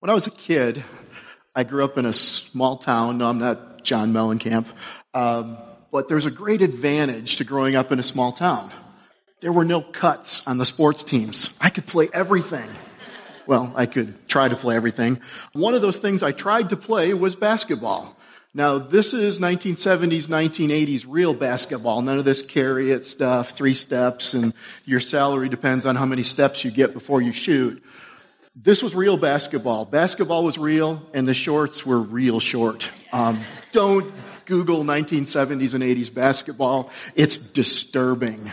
When I was a kid, I grew up in a small town. No, I'm not John Mellencamp. Um, but there's a great advantage to growing up in a small town. There were no cuts on the sports teams. I could play everything. Well, I could try to play everything. One of those things I tried to play was basketball. Now, this is 1970s, 1980s real basketball. None of this carry it stuff, three steps, and your salary depends on how many steps you get before you shoot. This was real basketball. Basketball was real, and the shorts were real short. Um, don't Google 1970s and 80s basketball. It's disturbing.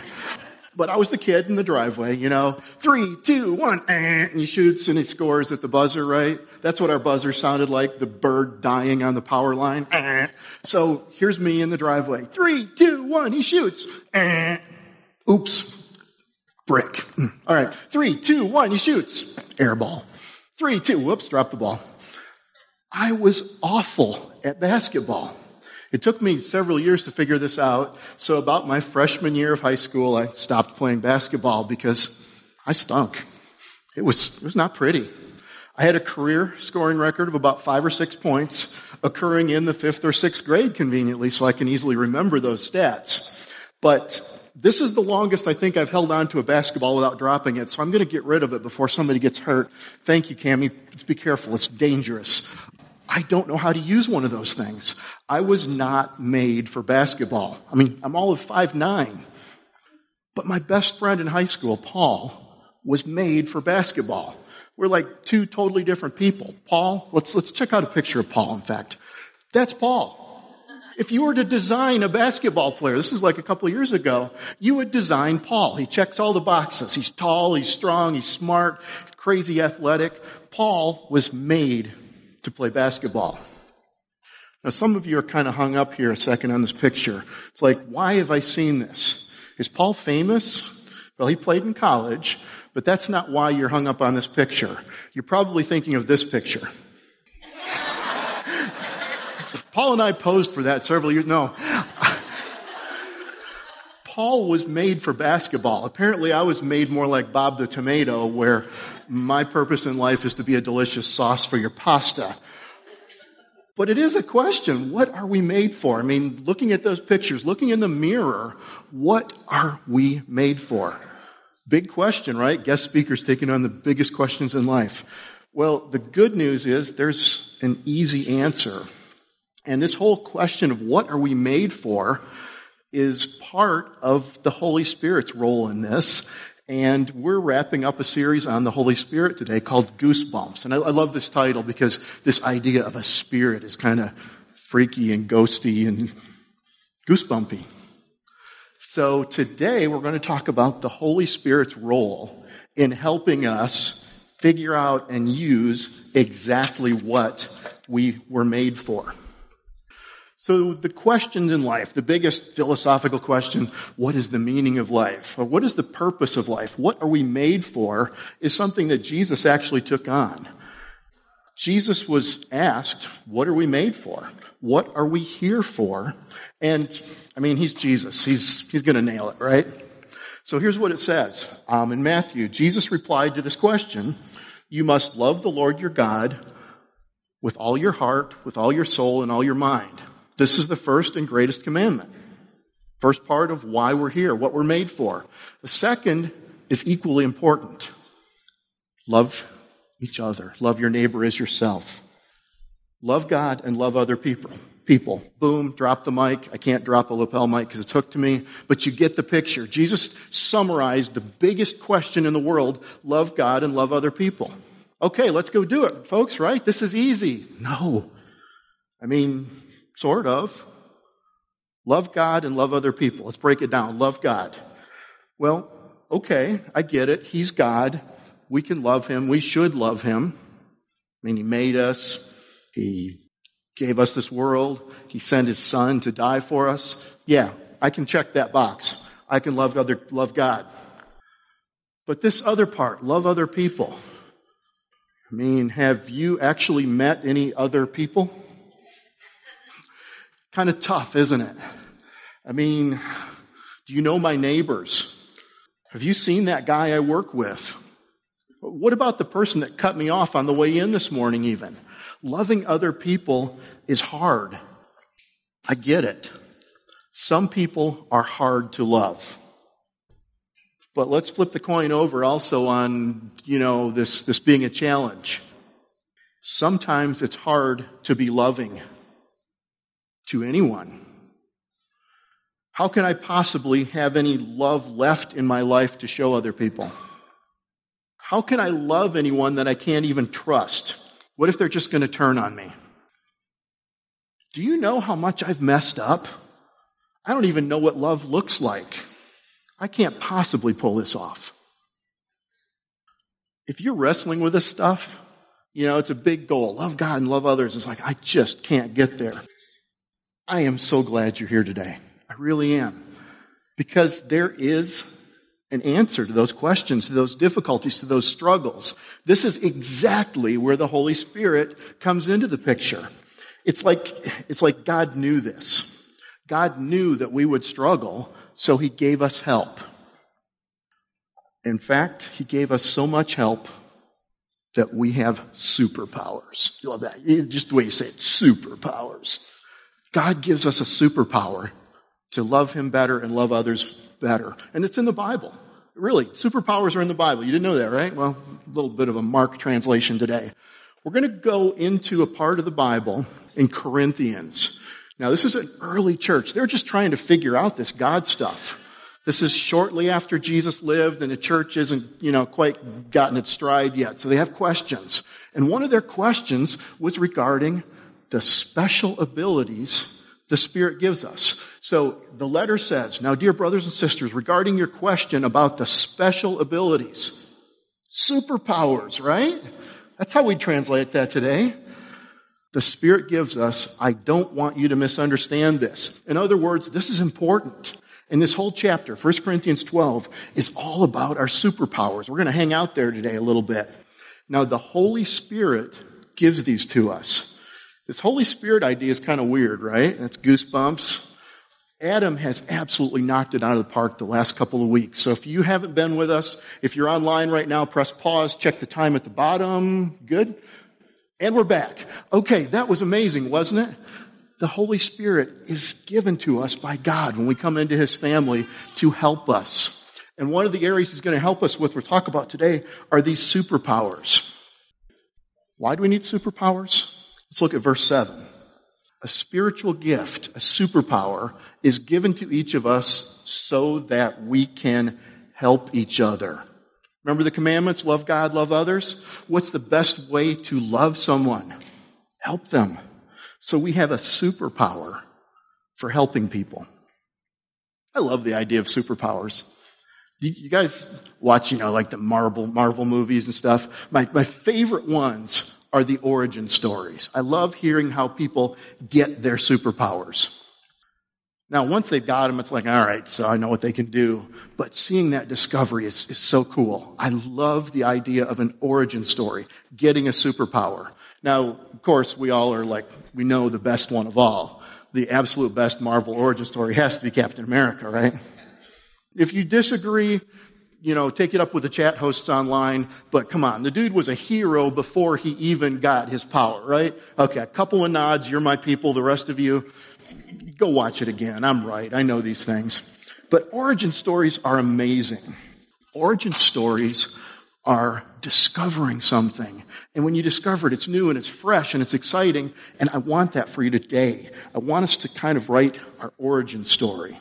But I was the kid in the driveway, you know, three, two, one, eh, and he shoots and he scores at the buzzer, right? That's what our buzzer sounded like, the bird dying on the power line. Eh. So here's me in the driveway. Three, two, one, he shoots. Eh. Oops. Brick. All right. Three, two, one, he shoots. Air ball. Three, two, whoops, drop the ball. I was awful at basketball. It took me several years to figure this out. So about my freshman year of high school, I stopped playing basketball because I stunk. It was, it was not pretty. I had a career scoring record of about five or six points occurring in the fifth or sixth grade conveniently so I can easily remember those stats. But this is the longest I think I've held on to a basketball without dropping it, so I'm going to get rid of it before somebody gets hurt. Thank you, Cami. Let's be careful. It's dangerous. I don't know how to use one of those things. I was not made for basketball. I mean, I'm all of five nine. But my best friend in high school, Paul, was made for basketball. We're like two totally different people. Paul, let's, let's check out a picture of Paul, in fact. That's Paul. If you were to design a basketball player, this is like a couple years ago, you would design Paul. He checks all the boxes. He's tall, he's strong, he's smart, crazy athletic. Paul was made to play basketball. Now, some of you are kind of hung up here a second on this picture. It's like, why have I seen this? Is Paul famous? Well, he played in college, but that's not why you're hung up on this picture. You're probably thinking of this picture. Paul and I posed for that several years. No. Paul was made for basketball. Apparently, I was made more like Bob the Tomato, where my purpose in life is to be a delicious sauce for your pasta. But it is a question. What are we made for? I mean, looking at those pictures, looking in the mirror, what are we made for? Big question, right? Guest speakers taking on the biggest questions in life. Well, the good news is there's an easy answer. And this whole question of what are we made for is part of the Holy Spirit's role in this. And we're wrapping up a series on the Holy Spirit today called Goosebumps. And I, I love this title because this idea of a spirit is kind of freaky and ghosty and goosebumpy. So today we're going to talk about the Holy Spirit's role in helping us figure out and use exactly what we were made for. So the questions in life, the biggest philosophical question, what is the meaning of life? Or what is the purpose of life? What are we made for? Is something that Jesus actually took on. Jesus was asked, what are we made for? What are we here for? And, I mean, he's Jesus. He's, he's gonna nail it, right? So here's what it says. Um, in Matthew, Jesus replied to this question, you must love the Lord your God with all your heart, with all your soul, and all your mind. This is the first and greatest commandment. First part of why we're here, what we're made for. The second is equally important. Love each other. Love your neighbor as yourself. Love God and love other people. People. Boom, drop the mic. I can't drop a lapel mic because it's hooked to me, but you get the picture. Jesus summarized the biggest question in the world. Love God and love other people. Okay, let's go do it, folks, right? This is easy. No. I mean, Sort of. Love God and love other people. Let's break it down. Love God. Well, okay, I get it. He's God. We can love him. We should love him. I mean, he made us. He gave us this world. He sent his son to die for us. Yeah, I can check that box. I can love other, love God. But this other part, love other people. I mean, have you actually met any other people? Kind of tough, isn't it? I mean, do you know my neighbors? Have you seen that guy I work with? What about the person that cut me off on the way in this morning, even? Loving other people is hard. I get it. Some people are hard to love. But let's flip the coin over also on, you know, this, this being a challenge. Sometimes it's hard to be loving to anyone. How can I possibly have any love left in my life to show other people? How can I love anyone that I can't even trust? What if they're just going to turn on me? Do you know how much I've messed up? I don't even know what love looks like. I can't possibly pull this off. If you're wrestling with this stuff, you know, it's a big goal. Love God and love others. It's like, I just can't get there. I am so glad you're here today. I really am. Because there is an answer to those questions, to those difficulties, to those struggles. This is exactly where the Holy Spirit comes into the picture. It's like, it's like God knew this. God knew that we would struggle, so He gave us help. In fact, He gave us so much help that we have superpowers. You love that. Just the way you say it, superpowers. God gives us a superpower to love Him better and love others better. And it's in the Bible. Really, superpowers are in the Bible. You didn't know that, right? Well, a little bit of a Mark translation today. We're going to go into a part of the Bible in Corinthians. Now, this is an early church. They're just trying to figure out this God stuff. This is shortly after Jesus lived and the church isn't, you know, quite gotten its stride yet. So they have questions. And one of their questions was regarding the special abilities the Spirit gives us. So the letter says, now dear brothers and sisters, regarding your question about the special abilities, superpowers, right? That's how we translate that today. The Spirit gives us, I don't want you to misunderstand this. In other words, this is important. And this whole chapter, 1 Corinthians 12, is all about our superpowers. We're going to hang out there today a little bit. Now, the Holy Spirit gives these to us. This Holy Spirit idea is kind of weird, right? That's goosebumps. Adam has absolutely knocked it out of the park the last couple of weeks. So if you haven't been with us, if you're online right now, press pause, check the time at the bottom. Good. And we're back. Okay, that was amazing, wasn't it? The Holy Spirit is given to us by God when we come into His family to help us. And one of the areas He's going to help us with, we'll talk about today, are these superpowers. Why do we need superpowers? Let's look at verse 7. A spiritual gift, a superpower, is given to each of us so that we can help each other. Remember the commandments love God, love others? What's the best way to love someone? Help them. So we have a superpower for helping people. I love the idea of superpowers. You, guys watch, you know, like the Marvel, Marvel movies and stuff. My, my favorite ones are the origin stories. I love hearing how people get their superpowers. Now, once they've got them, it's like, all right, so I know what they can do. But seeing that discovery is, is so cool. I love the idea of an origin story, getting a superpower. Now, of course, we all are like, we know the best one of all. The absolute best Marvel origin story has to be Captain America, right? If you disagree, you know, take it up with the chat hosts online, but come on, the dude was a hero before he even got his power, right? Okay, a couple of nods, you're my people, the rest of you, go watch it again. I'm right, I know these things. But origin stories are amazing. Origin stories are discovering something. And when you discover it, it's new and it's fresh and it's exciting. And I want that for you today. I want us to kind of write our origin story.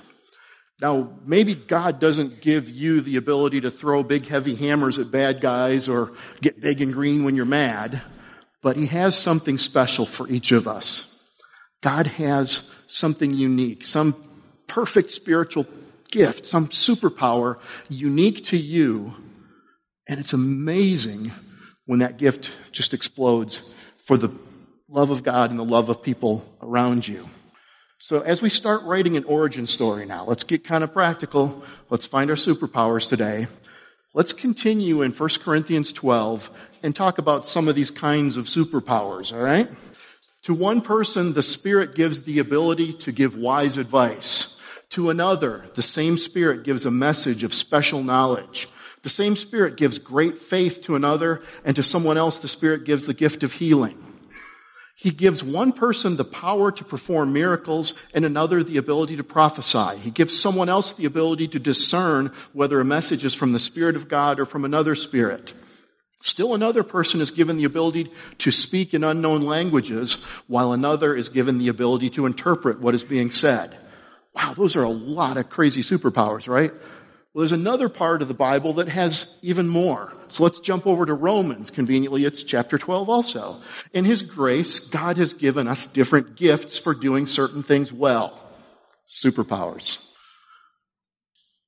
Now, maybe God doesn't give you the ability to throw big heavy hammers at bad guys or get big and green when you're mad, but He has something special for each of us. God has something unique, some perfect spiritual gift, some superpower unique to you. And it's amazing when that gift just explodes for the love of God and the love of people around you. So as we start writing an origin story now, let's get kind of practical. Let's find our superpowers today. Let's continue in 1 Corinthians 12 and talk about some of these kinds of superpowers, all right? To one person, the Spirit gives the ability to give wise advice. To another, the same Spirit gives a message of special knowledge. The same Spirit gives great faith to another, and to someone else, the Spirit gives the gift of healing. He gives one person the power to perform miracles and another the ability to prophesy. He gives someone else the ability to discern whether a message is from the Spirit of God or from another Spirit. Still another person is given the ability to speak in unknown languages, while another is given the ability to interpret what is being said. Wow, those are a lot of crazy superpowers, right? Well, there's another part of the Bible that has even more. So let's jump over to Romans. Conveniently, it's chapter 12 also. In His grace, God has given us different gifts for doing certain things well. Superpowers.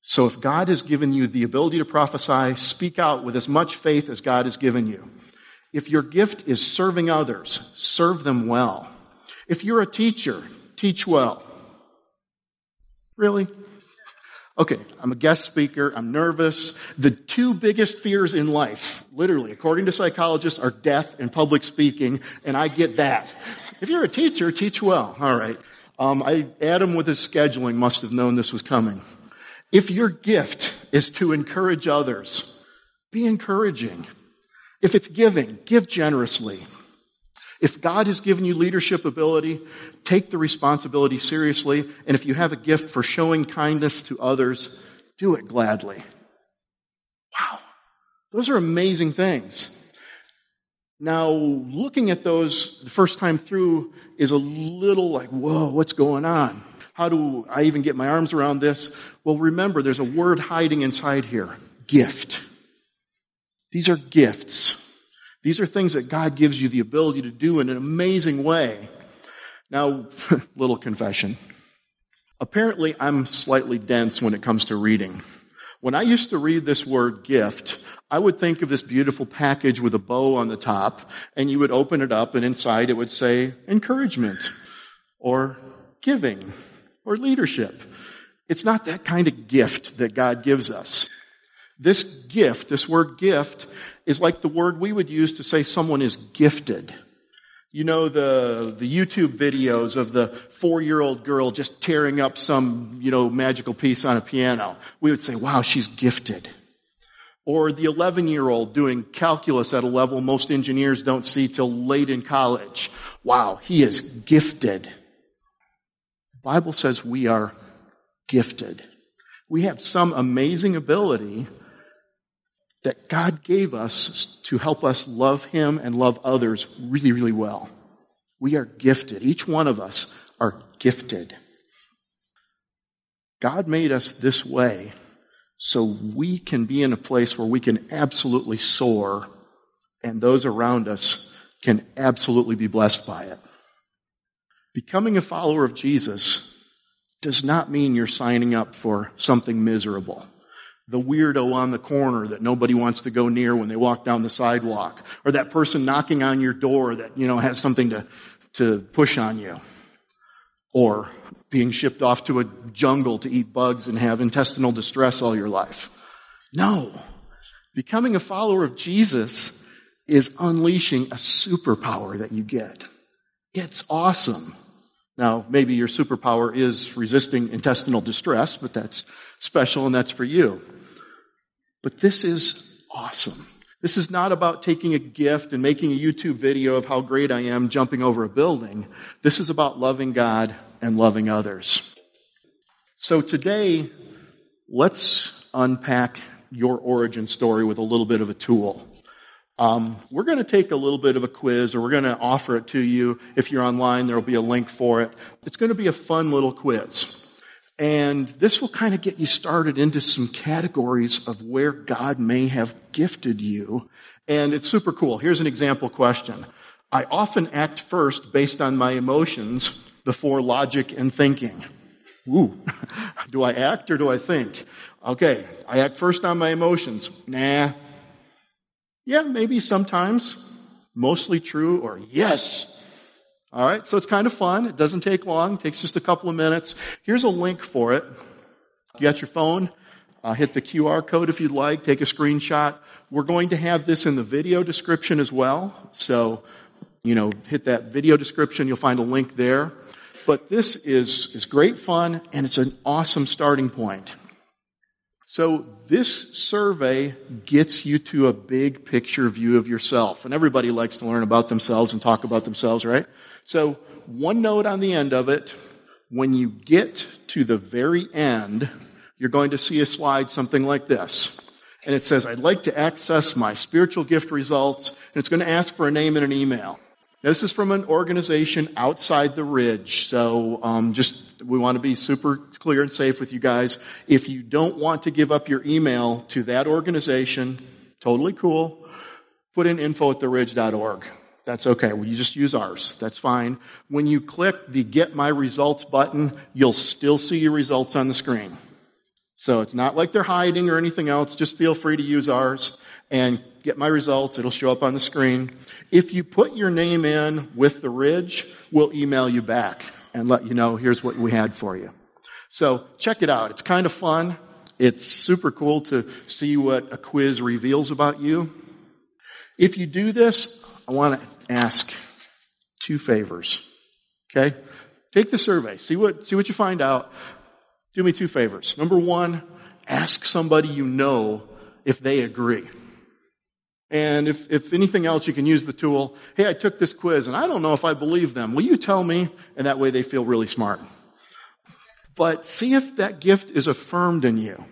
So if God has given you the ability to prophesy, speak out with as much faith as God has given you. If your gift is serving others, serve them well. If you're a teacher, teach well. Really? Okay, I'm a guest speaker. I'm nervous. The two biggest fears in life, literally, according to psychologists, are death and public speaking, and I get that. If you're a teacher, teach well. All right. Um, I, Adam, with his scheduling, must have known this was coming. If your gift is to encourage others, be encouraging. If it's giving, give generously. If God has given you leadership ability, take the responsibility seriously. And if you have a gift for showing kindness to others, do it gladly. Wow. Those are amazing things. Now, looking at those the first time through is a little like, whoa, what's going on? How do I even get my arms around this? Well, remember, there's a word hiding inside here gift. These are gifts. These are things that God gives you the ability to do in an amazing way. Now, little confession. Apparently, I'm slightly dense when it comes to reading. When I used to read this word gift, I would think of this beautiful package with a bow on the top, and you would open it up, and inside it would say encouragement or giving or leadership. It's not that kind of gift that God gives us. This gift, this word gift, is like the word we would use to say someone is gifted. You know, the, the YouTube videos of the four year old girl just tearing up some, you know, magical piece on a piano. We would say, wow, she's gifted. Or the 11 year old doing calculus at a level most engineers don't see till late in college. Wow, he is gifted. The Bible says we are gifted. We have some amazing ability that God gave us to help us love Him and love others really, really well. We are gifted. Each one of us are gifted. God made us this way so we can be in a place where we can absolutely soar and those around us can absolutely be blessed by it. Becoming a follower of Jesus does not mean you're signing up for something miserable the weirdo on the corner that nobody wants to go near when they walk down the sidewalk, or that person knocking on your door that, you know, has something to, to push on you, or being shipped off to a jungle to eat bugs and have intestinal distress all your life. No. Becoming a follower of Jesus is unleashing a superpower that you get. It's awesome. Now, maybe your superpower is resisting intestinal distress, but that's special and that's for you. But this is awesome. This is not about taking a gift and making a YouTube video of how great I am jumping over a building. This is about loving God and loving others. So today, let's unpack your origin story with a little bit of a tool. Um, we're going to take a little bit of a quiz, or we're going to offer it to you. If you're online, there will be a link for it. It's going to be a fun little quiz. And this will kind of get you started into some categories of where God may have gifted you. And it's super cool. Here's an example question. I often act first based on my emotions before logic and thinking. Ooh, do I act or do I think? Okay, I act first on my emotions. Nah. Yeah, maybe sometimes. Mostly true or yes. All right, so it's kind of fun. It doesn't take long. It takes just a couple of minutes. Here's a link for it. You got your phone? Uh, hit the QR code if you'd like. Take a screenshot. We're going to have this in the video description as well. So, you know, hit that video description. You'll find a link there. But this is, is great fun and it's an awesome starting point. So this survey gets you to a big picture view of yourself. And everybody likes to learn about themselves and talk about themselves, right? So one note on the end of it, when you get to the very end, you're going to see a slide something like this. And it says, I'd like to access my spiritual gift results. And it's going to ask for a name and an email. This is from an organization outside the ridge. So um, just we want to be super clear and safe with you guys. If you don't want to give up your email to that organization, totally cool. Put in info at theridge.org. That's okay. Well, you just use ours. That's fine. When you click the get my results button, you'll still see your results on the screen. So it's not like they're hiding or anything else. Just feel free to use ours and get my results. It'll show up on the screen. If you put your name in with the Ridge, we'll email you back and let you know here's what we had for you. So check it out. It's kind of fun. It's super cool to see what a quiz reveals about you. If you do this, I want to ask two favors. Okay? Take the survey. See what, see what you find out. Do me two favors. Number one, ask somebody you know if they agree. And if, if anything else, you can use the tool. Hey, I took this quiz and I don't know if I believe them. Will you tell me? And that way they feel really smart. But see if that gift is affirmed in you.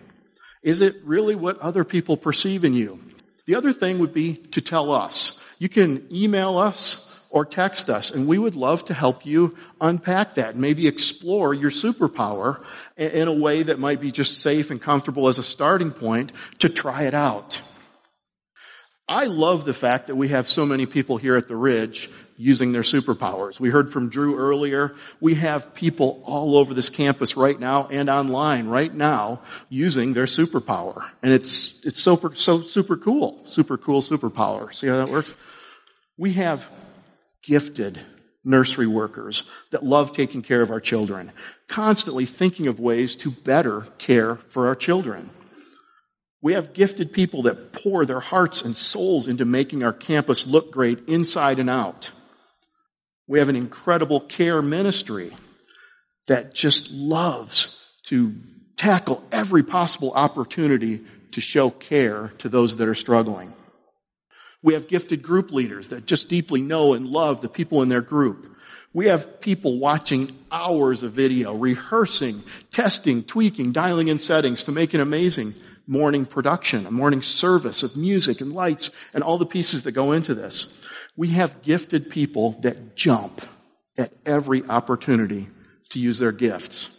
Is it really what other people perceive in you? The other thing would be to tell us. You can email us or text us, and we would love to help you unpack that and maybe explore your superpower in a way that might be just safe and comfortable as a starting point to try it out. I love the fact that we have so many people here at the Ridge using their superpowers. We heard from Drew earlier. We have people all over this campus right now and online right now using their superpower. And it's, it's super, so super cool. Super cool superpower. See how that works? We have gifted nursery workers that love taking care of our children, constantly thinking of ways to better care for our children. We have gifted people that pour their hearts and souls into making our campus look great inside and out. We have an incredible care ministry that just loves to tackle every possible opportunity to show care to those that are struggling. We have gifted group leaders that just deeply know and love the people in their group. We have people watching hours of video, rehearsing, testing, tweaking, dialing in settings to make it amazing morning production, a morning service of music and lights and all the pieces that go into this. We have gifted people that jump at every opportunity to use their gifts.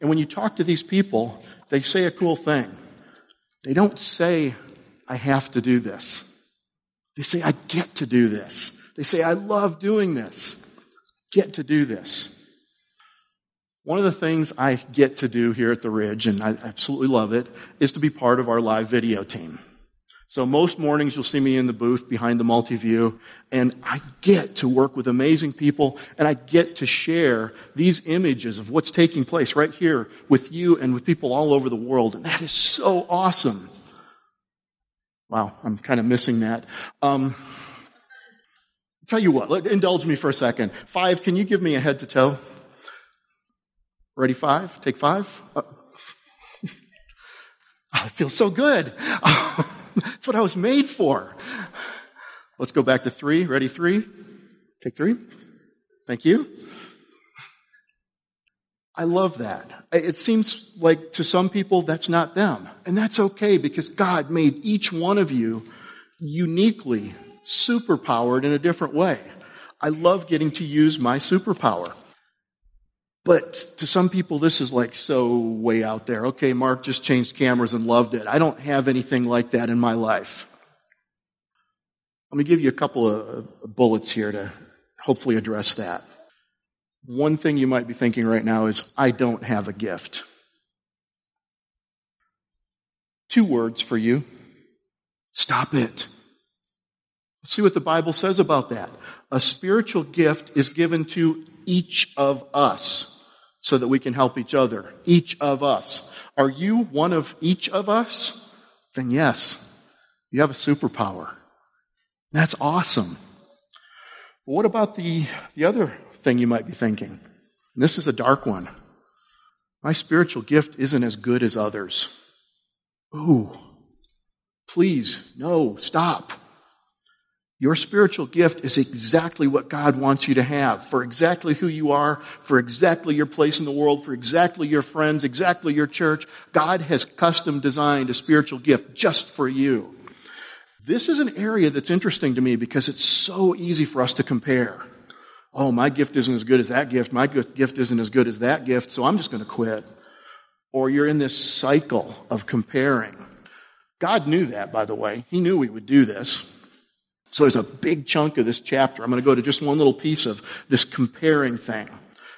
And when you talk to these people, they say a cool thing. They don't say, I have to do this. They say, I get to do this. They say, I love doing this. Get to do this. One of the things I get to do here at the Ridge, and I absolutely love it, is to be part of our live video team. So most mornings you'll see me in the booth behind the multi-view, and I get to work with amazing people, and I get to share these images of what's taking place right here with you and with people all over the world, and that is so awesome. Wow, I'm kind of missing that. Um, tell you what, indulge me for a second. Five, can you give me a head to toe? Ready, five? Take five? Uh, I feel so good. That's what I was made for. Let's go back to three. Ready, three? Take three. Thank you. I love that. It seems like to some people that's not them. And that's okay because God made each one of you uniquely superpowered in a different way. I love getting to use my superpower. But to some people, this is like so way out there. Okay, Mark just changed cameras and loved it. I don't have anything like that in my life. Let me give you a couple of bullets here to hopefully address that. One thing you might be thinking right now is, I don't have a gift. Two words for you. Stop it. See what the Bible says about that. A spiritual gift is given to each of us so that we can help each other. Each of us. Are you one of each of us? Then yes, you have a superpower. That's awesome. But what about the, the other thing you might be thinking? And this is a dark one. My spiritual gift isn't as good as others. Ooh, please, no, stop. Your spiritual gift is exactly what God wants you to have for exactly who you are, for exactly your place in the world, for exactly your friends, exactly your church. God has custom designed a spiritual gift just for you. This is an area that's interesting to me because it's so easy for us to compare. Oh, my gift isn't as good as that gift. My gift isn't as good as that gift, so I'm just going to quit. Or you're in this cycle of comparing. God knew that, by the way. He knew we would do this. So there's a big chunk of this chapter. I'm going to go to just one little piece of this comparing thing.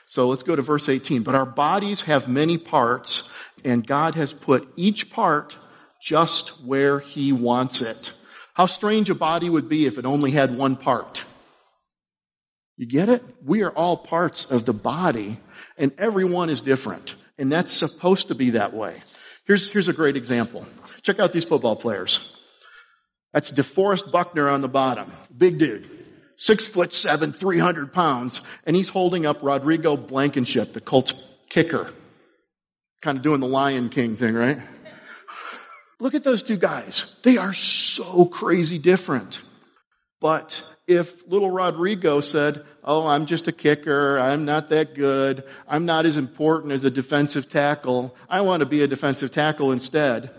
So let's go to verse 18. But our bodies have many parts, and God has put each part just where He wants it. How strange a body would be if it only had one part. You get it? We are all parts of the body, and everyone is different. And that's supposed to be that way. Here's, here's a great example. Check out these football players. That's DeForest Buckner on the bottom. Big dude. Six foot seven, 300 pounds. And he's holding up Rodrigo Blankenship, the Colts kicker. Kind of doing the Lion King thing, right? Look at those two guys. They are so crazy different. But if little Rodrigo said, Oh, I'm just a kicker. I'm not that good. I'm not as important as a defensive tackle. I want to be a defensive tackle instead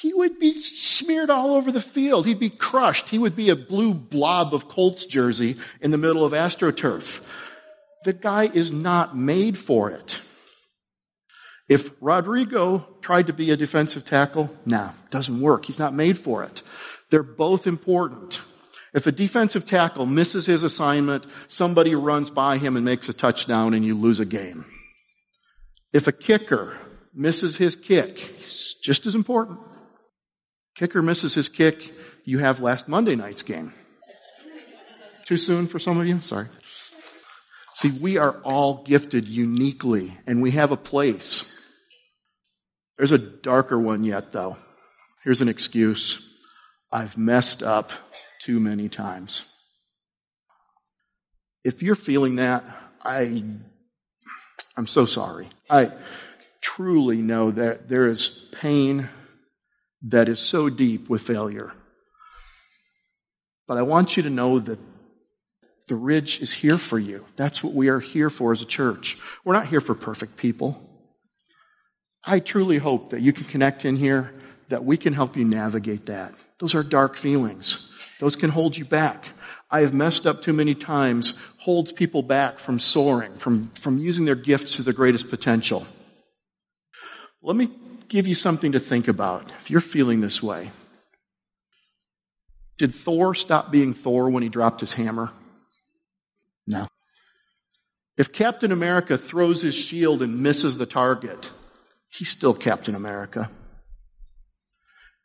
he would be smeared all over the field. He'd be crushed. He would be a blue blob of Colts jersey in the middle of AstroTurf. The guy is not made for it. If Rodrigo tried to be a defensive tackle, nah, doesn't work. He's not made for it. They're both important. If a defensive tackle misses his assignment, somebody runs by him and makes a touchdown and you lose a game. If a kicker misses his kick, he's just as important. Kicker misses his kick, you have last Monday night's game. Too soon for some of you? Sorry. See, we are all gifted uniquely, and we have a place. There's a darker one yet, though. Here's an excuse I've messed up too many times. If you're feeling that, I, I'm so sorry. I truly know that there is pain that is so deep with failure. But I want you to know that the ridge is here for you. That's what we are here for as a church. We're not here for perfect people. I truly hope that you can connect in here, that we can help you navigate that. Those are dark feelings. Those can hold you back. I have messed up too many times, holds people back from soaring, from, from using their gifts to their greatest potential. Let me give you something to think about if you're feeling this way. Did Thor stop being Thor when he dropped his hammer? No. If Captain America throws his shield and misses the target, he's still Captain America.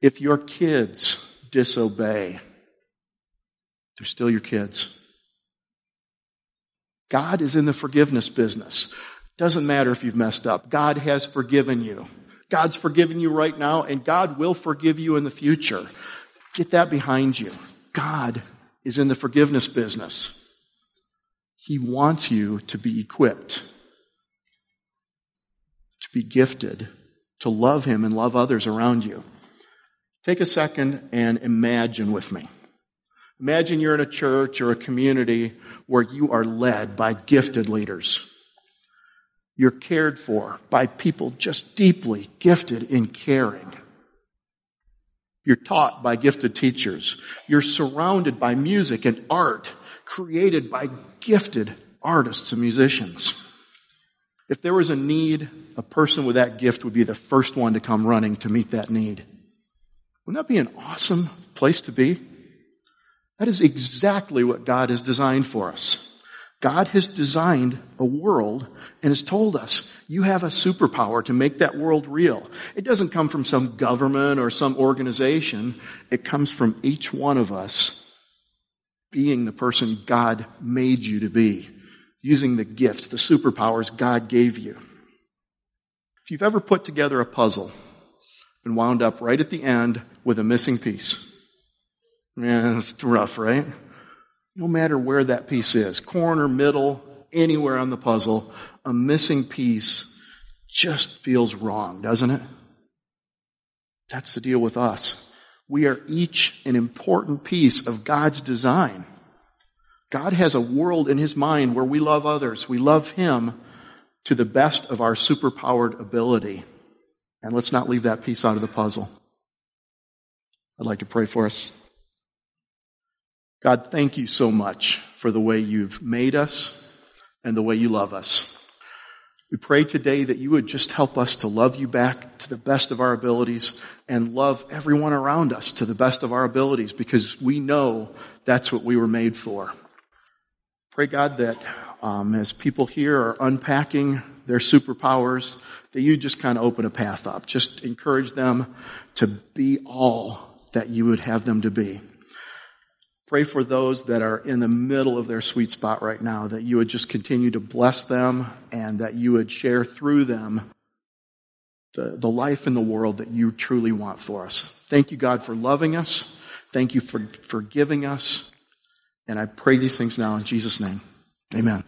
If your kids disobey, they're still your kids. God is in the forgiveness business. Doesn't matter if you've messed up. God has forgiven you. God's forgiven you right now, and God will forgive you in the future. Get that behind you. God is in the forgiveness business. He wants you to be equipped, to be gifted, to love Him and love others around you. Take a second and imagine with me. Imagine you're in a church or a community where you are led by gifted leaders. You're cared for by people just deeply gifted in caring. You're taught by gifted teachers. You're surrounded by music and art created by gifted artists and musicians. If there was a need, a person with that gift would be the first one to come running to meet that need. Wouldn't that be an awesome place to be? That is exactly what God has designed for us. God has designed a world and has told us you have a superpower to make that world real. It doesn't come from some government or some organization. It comes from each one of us being the person God made you to be, using the gifts, the superpowers God gave you. If you've ever put together a puzzle and wound up right at the end with a missing piece, man, it's rough, right? No matter where that piece is, corner, middle, anywhere on the puzzle, a missing piece just feels wrong, doesn't it? That's the deal with us. We are each an important piece of God's design. God has a world in his mind where we love others. We love him to the best of our superpowered ability. And let's not leave that piece out of the puzzle. I'd like to pray for us. God, thank you so much for the way you've made us and the way you love us. We pray today that you would just help us to love you back to the best of our abilities and love everyone around us to the best of our abilities because we know that's what we were made for. Pray, God, that um, as people here are unpacking their superpowers, that you just kind of open a path up. Just encourage them to be all that you would have them to be. Pray for those that are in the middle of their sweet spot right now, that you would just continue to bless them and that you would share through them the, the life in the world that you truly want for us. Thank you, God, for loving us. Thank you for forgiving us. And I pray these things now in Jesus' name. Amen.